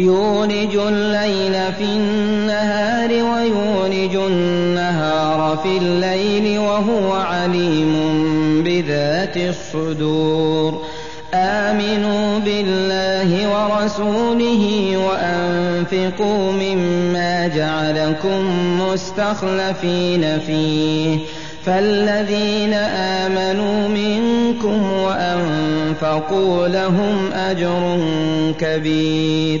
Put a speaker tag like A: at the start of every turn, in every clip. A: يولج الليل في النهار ويولج النهار في الليل وهو عليم بذات الصدور آمنوا بالله ورسوله وأنفقوا مما جعلكم مستخلفين فيه فالذين آمنوا منكم وأنفقوا لهم أجر كبير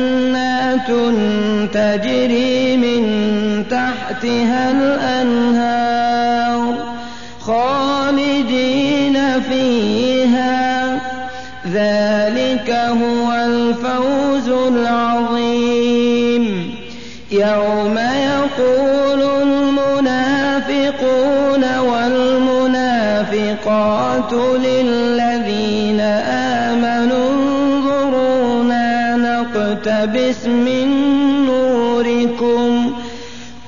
A: تجري من تحتها الأنهار خالدين فيها ذلك هو الفوز العظيم يوم يقول المنافقون والمنافقات لله باسم نوركم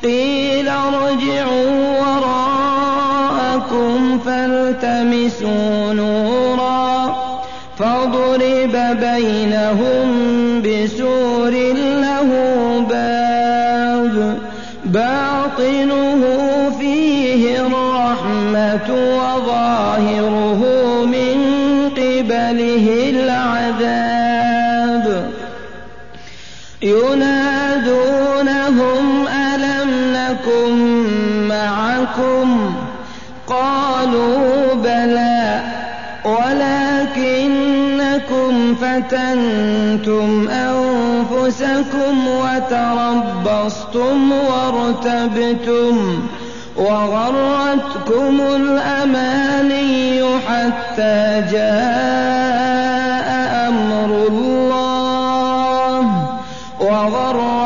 A: قيل ارجعوا وراءكم فالتمسوا نورا فاضرب بينهم بسور ينادونهم ألم نكن معكم قالوا بلى ولكنكم فتنتم أنفسكم وتربصتم وارتبتم وغرتكم الأماني حتى جاءت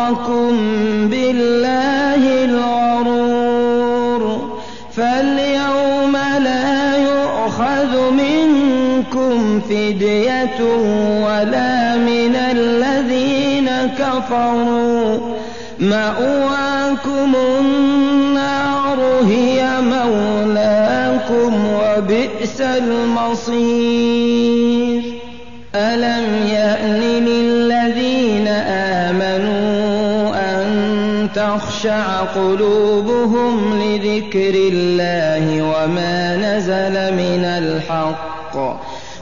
A: أمركم بالله الغرور فاليوم لا يؤخذ منكم فدية ولا من الذين كفروا مأواكم النار هي مولاكم وبئس المصير ألم يأن تَخْشَعَ قُلُوبُهُمْ لِذِكْرِ اللَّهِ وَمَا نَزَلَ مِنَ الْحَقِّ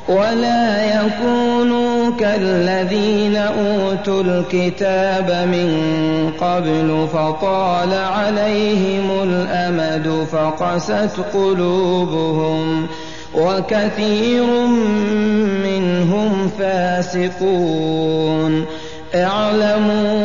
A: وَلَا يَكُونُوا كَالَّذِينَ أُوتُوا الْكِتَابَ مِن قَبْلُ فَطَالَ عَلَيْهِمُ الْأَمَدُ فَقَسَتْ قُلُوبُهُمْ وَكَثِيرٌ مِّنْهُمْ فَاسِقُونَ اعلمون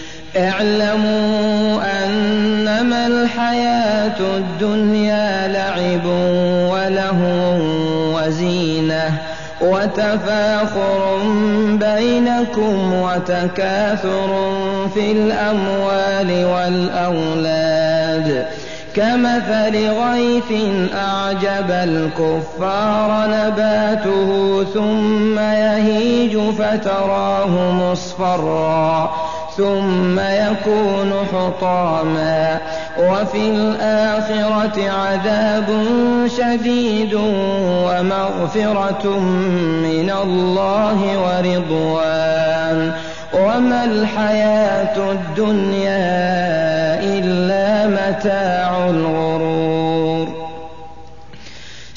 A: اعلموا أنما الحياة الدنيا لعب ولهو وزينة وتفاخر بينكم وتكاثر في الأموال والأولاد كمثل غيث أعجب الكفار نباته ثم يهيج فتراه مصفرًا ثم يكون حطاما وفي الآخرة عذاب شديد ومغفرة من الله ورضوان وما الحياة الدنيا إلا متاع الغرور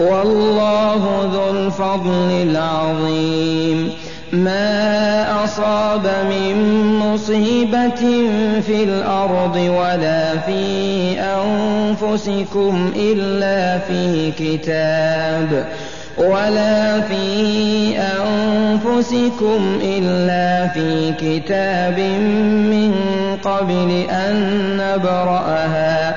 A: والله ذو الفضل العظيم ما أصاب من مصيبة في الأرض ولا في أنفسكم إلا في كتاب ولا في أنفسكم إلا في كتاب من قبل أن نبرأها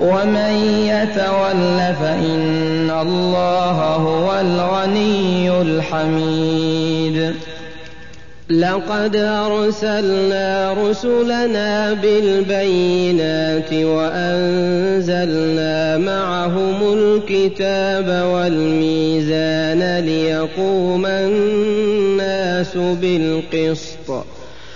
A: ومن يتول فإن الله هو الغني الحميد لقد أرسلنا رسلنا بالبينات وأنزلنا معهم الكتاب والميزان ليقوم الناس بالقسط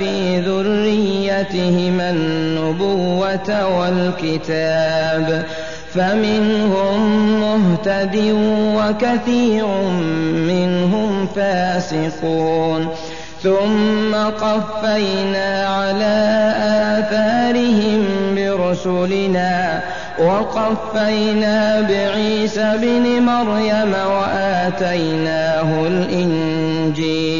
A: في ذريتهما النبوة والكتاب فمنهم مهتد وكثير منهم فاسقون ثم قفينا على آثارهم برسلنا وقفينا بعيسى بن مريم وآتيناه الإنجيل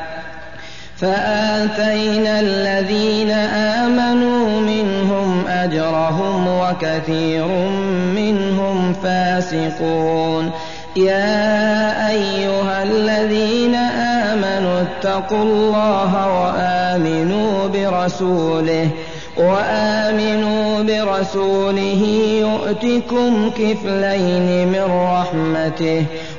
A: فآتينا الذين آمنوا منهم أجرهم وكثير منهم فاسقون يا أيها الذين آمنوا اتقوا الله وآمنوا برسوله وآمنوا برسوله يؤتكم كفلين من رحمته ۖ